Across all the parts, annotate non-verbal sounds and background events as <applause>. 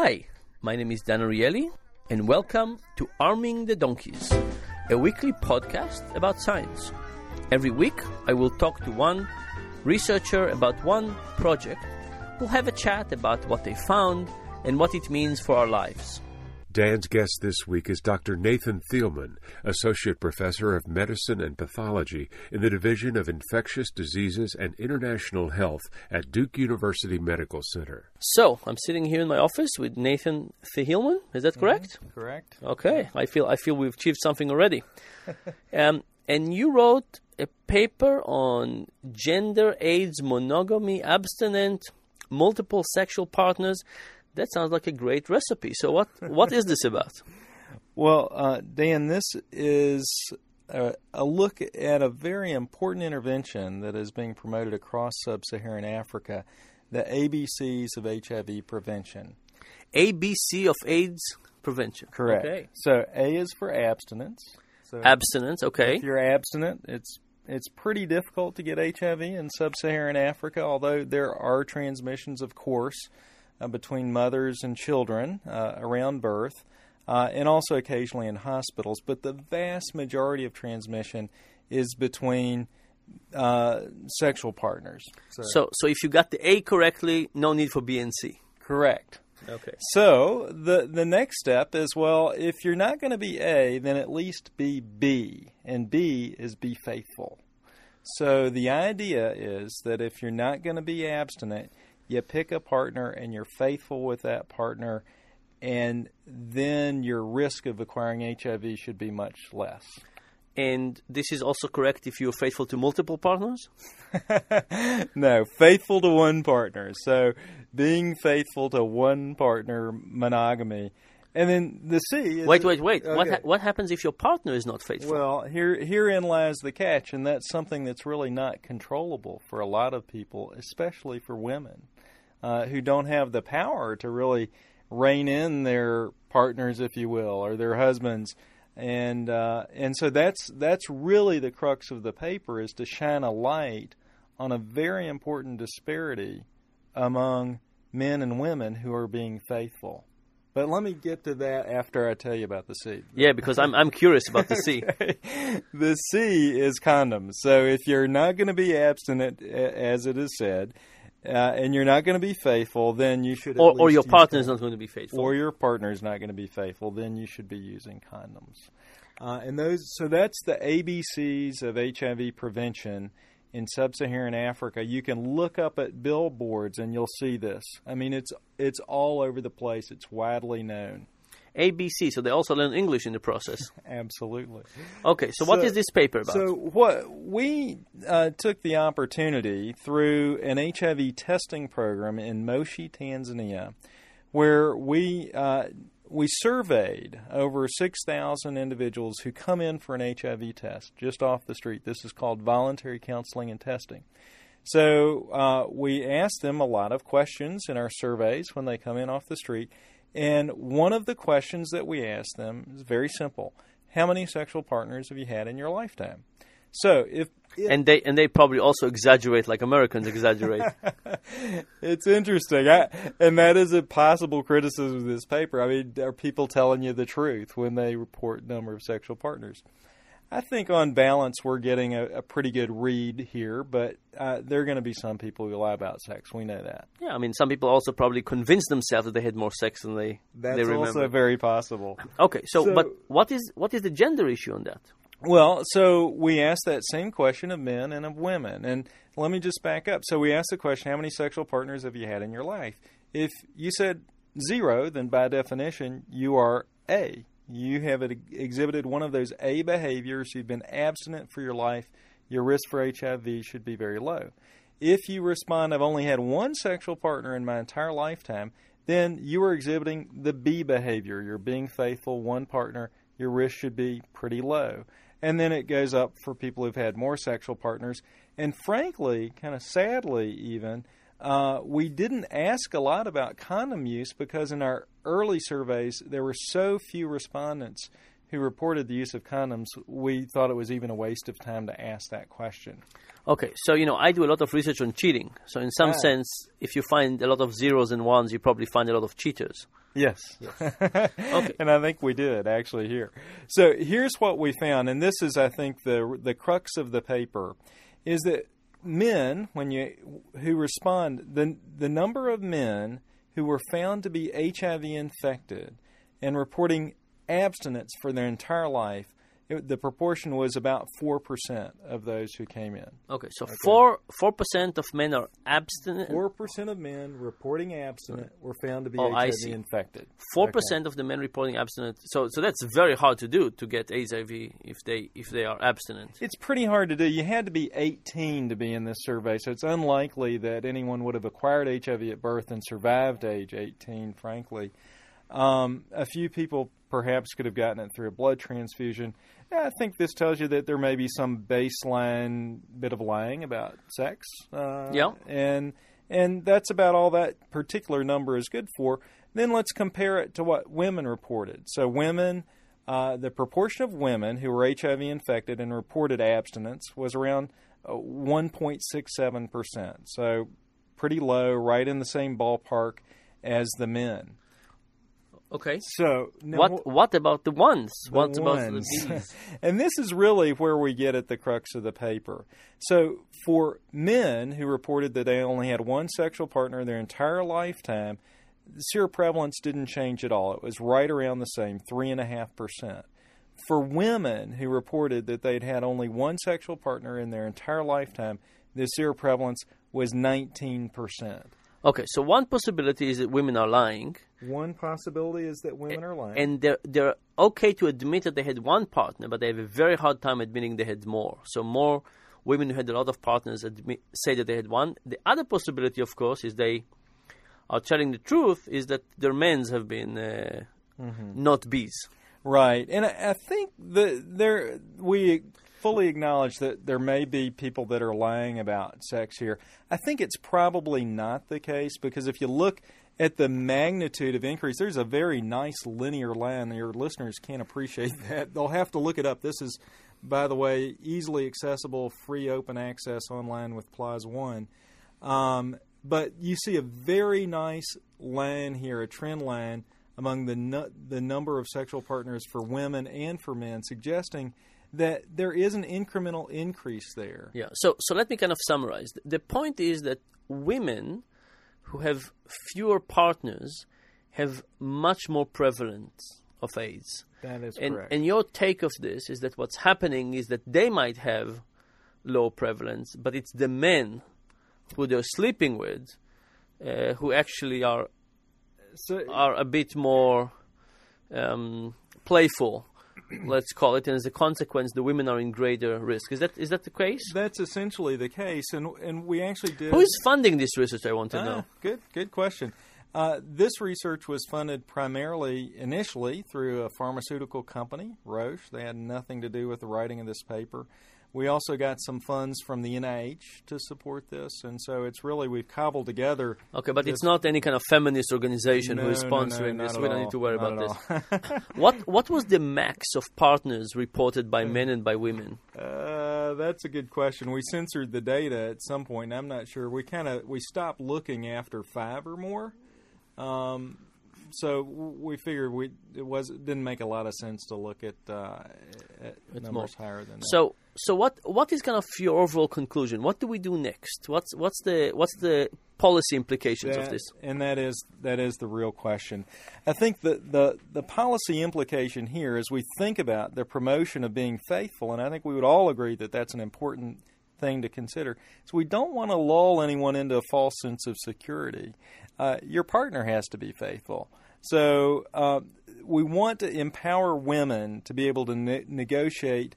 Hi, my name is Dan Ariely, and welcome to Arming the Donkeys, a weekly podcast about science. Every week, I will talk to one researcher about one project. We'll have a chat about what they found and what it means for our lives. Dan's guest this week is Dr. Nathan Thielman, Associate Professor of Medicine and Pathology in the Division of Infectious Diseases and International Health at Duke University Medical Center. So, I'm sitting here in my office with Nathan Thielman. Is that correct? Mm-hmm. Correct. Okay, I feel I feel we've achieved something already. <laughs> um, and you wrote a paper on gender, AIDS, monogamy, abstinent, multiple sexual partners that sounds like a great recipe. So what what is this about? <laughs> Well, uh, Dan, this is a, a, look at a very important intervention that is being promoted across sub-Saharan Africa, the ABCs of HIV prevention. ABC of AIDS prevention. Correct. Okay. So A is for abstinence. So abstinence. Okay. If you're abstinent, it's it's pretty difficult to get HIV in sub-Saharan Africa, although there are transmissions, of course between mothers and children uh, around birth, uh, and also occasionally in hospitals. But the vast majority of transmission is between uh, sexual partners. So, so, so, if you got the A correctly, no need for B and C. Correct. Okay. So the the next step is well, if you're not going to be A, then at least be B, and B is be faithful. So the idea is that if you're not going to be abstinent, you pick a partner and you're faithful with that partner, and then your risk of acquiring HIV should be much less. And this is also correct if you're faithful to multiple partners? <laughs> no, faithful to one partner. So being faithful to one partner, monogamy. And then the C. wait, wait, wait. Okay. What ha- what happens if your partner is not faithful? Well, here herein lies the catch, and that's something that's really not controllable for a lot of people, especially for women uh, who don't have the power to really rein in their partners, if you will, or their husbands. And uh, and so that's that's really the crux of the paper is to shine a light on a very important disparity among men and women who are being faithful. But let me get to that after I tell you about the C. Yeah, because I'm I'm curious about the C. <laughs> okay. The C is condoms. So if you're not going to be abstinent, as it is said, uh, and you're not going to be faithful, then you should. Or, or your partner is not going to be faithful. Or your partner is not going to be faithful, then you should be using condoms. Uh, and those, so that's the ABCs of HIV prevention in sub-Saharan Africa. You can look up at billboards and you'll see this. I mean, it's it's all over the place. It's widely known. ABC, so they also learn English in the process. <laughs> Absolutely. Okay, so, so, what is this paper about? So what we uh, took the opportunity through an HIV testing program in Moshi, Tanzania, where we uh, we surveyed over 6,000 individuals who come in for an HIV test just off the street. This is called voluntary counseling and testing. So uh, we asked them a lot of questions in our surveys when they come in off the street and one of the questions that we ask them is very simple: How many sexual partners have you had in your lifetime? So if and they and they probably also exaggerate like Americans exaggerate. <laughs> it's interesting, I, and that is a possible criticism of this paper. I mean, are people telling you the truth when they report number of sexual partners? I think on balance we're getting a, a pretty good read here, but uh, there are going to be some people who lie about sex. We know that. Yeah, I mean, some people also probably convince themselves that they had more sex than they That's they remember. also very possible. Okay, so, so, but what is what is the gender issue on that? Well, so we asked that same question of men and of women, and let me just back up. So we asked the question: How many sexual partners have you had in your life? If you said zero, then by definition you are A you have exhibited one of those A behaviors, you've been abstinent for your life, your risk for HIV should be very low. If you respond, I've only had one sexual partner in my entire lifetime, then you are exhibiting the B behavior. You're being faithful, one partner, your risk should be pretty low. And then it goes up for people who've had more sexual partners. And frankly, kind of sadly, even, uh, we didn't ask a lot about condom use because in our early surveys there were so few respondents who reported the use of condoms, we thought it was even a waste of time to ask that question. Okay, so you know, I do a lot of research on cheating. So in some Ah. sense, if you find a lot of zeros and ones, you probably find a lot of cheaters. Yes. <laughs> okay And I think we did actually here. So here's what we found, and this is, I think, the the crux of the paper, is that men, when you who respond, the the number of men who were found to be HIV infected and reporting abstinence for their entire life, it, the proportion was about four percent of those who came in. Okay, so four four percent of men are abstinent. Four percent of men reporting abstinent were found to be Oh, HIV infected. Four percent of the men reporting abstinent. So so that's very hard to do to get HIV if they if they are abstinent. It's pretty hard to do. You had to be 18 to be in this survey, so it's unlikely that anyone would have acquired HIV at birth and survived age 18, frankly. Um, a few people perhaps could have gotten it through a blood transfusion. I think this tells you that there may be some baseline bit of lying about sex. Uh, Yeah. And, and that's about all that particular number is good for. Then let's compare it to what women reported. So, women. Uh, the proportion of women who were HIV infected and reported abstinence was around uh, 1.67%. So, pretty low, right in the same ballpark as the men. Okay. So, now What what about the ones? the what about the ones. bees? <laughs> and this is really where we get at the crux of the paper. So, for men who reported that they only had one sexual partner their entire lifetime, the seroprevalence didn't change at all. It was right around the same, 3.5%. For women who reported that they'd had only one sexual partner in their entire lifetime, the seroprevalence was 19%. Okay, so one possibility is that women are lying, One possibility is that women are lying. and they're they're okay to admit that they had one partner, but they have a very hard time admitting they had more. So more women who had a lot of partners admit, say that they had one. The other possibility, of course, is they are telling the truth. Is that their men's have been uh, not bees. Right, and I, I think that there we fully acknowledge that there may be people that are lying about sex here. I think it's probably not the case because if you look at the magnitude of increase, there's a very nice linear line. Your listeners can't appreciate <laughs> that; they'll have to look it up. This is, by the way, easily accessible, free open access online with PLOS One. Um, but you see a very nice line here, a trend line among the nu- the number of sexual partners for women and for men, suggesting that there is an incremental increase there. Yeah. So so let me kind of summarize. The point is that women who have fewer partners have much more prevalence of AIDS. That is And correct. and your take of this is that what's happening is that they might have low prevalence, but it's the men who they're sleeping with uh, who actually are so, are a bit more um, playful. <clears throat> Let's call it, and as a consequence, the women are in greater risk. Is that is that the case? that's essentially the case, and and we actually did. Who is funding this research? I want to Ah, know. Good, good question. Uh, this research was funded primarily initially through a pharmaceutical company, Roche. They had nothing to do with the writing of this paper. We also got some funds from the NIH to support this, and so it's really we've cobbled together. Okay, but it's not any kind of feminist organization No, who is no, no, sponsoring this. We don't all. need to worry Not about this. <laughs> What <laughs> what was the max of partners reported by men and by women? Uh, that's a good question. We censored the data at some point. I'm not sure. We kind of we stopped looking after five or more. Um, so we figured we it was it didn't make a lot of sense to look at, uh, at numbers higher than that. So so what what is kind of your overall conclusion? What do we do next? What's what's the what's the policy implications of this? And that is that is the real question. I think the, the the policy implication here is we think about the promotion of being faithful, and I think we would all agree that that's an important thing to consider. So we don't want to lull anyone into a false sense of security. Uh, your partner has to be faithful. So uh, we want to empower women to be able to ne- negotiate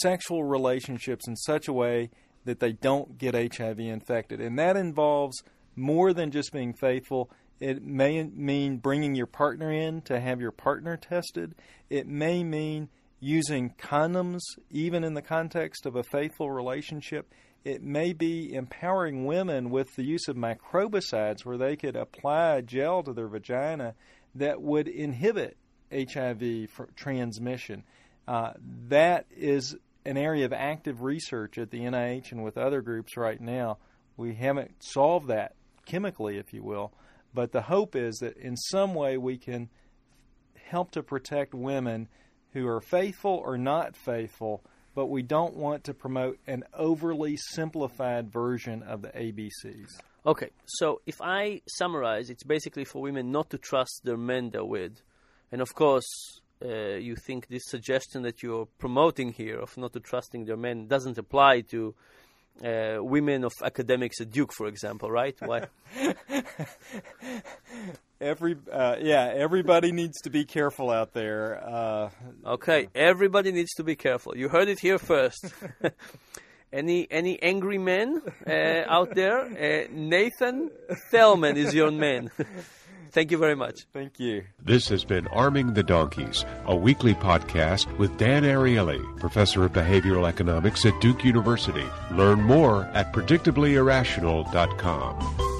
sexual relationships in such a way that they don't get HIV infected. And that involves more than just being faithful. It may mean bringing your partner in to have your partner tested. It may mean using condoms, even in the context of a faithful relationship. It may be empowering women with the use of microbicides where they could apply gel to their vagina that would inhibit HIV transmission. Uh, that is an area of active research at the NIH and with other groups right now. We haven't solved that chemically, if you will, but the hope is that in some way we can help to protect women who are faithful or not faithful, but we don't want to promote an overly simplified version of the ABCs. Okay, so if I summarize, it's basically for women not to trust their men they're with. And of course, uh, you think this suggestion that you're promoting here of not trusting their men doesn't apply to uh, women of academics at Duke, for example, right? Why? <laughs> Every uh, yeah, everybody needs to be careful out there. Uh, okay, everybody needs to be careful. You heard it here first. <laughs> any any angry men uh, out there? Uh, Nathan Thielman is your man. <laughs> Thank you very much. Thank you. This has been Arming the Donkeys, a weekly podcast with Dan Ariely, professor of behavioral economics at Duke University. Learn more at predictablyirrational.com.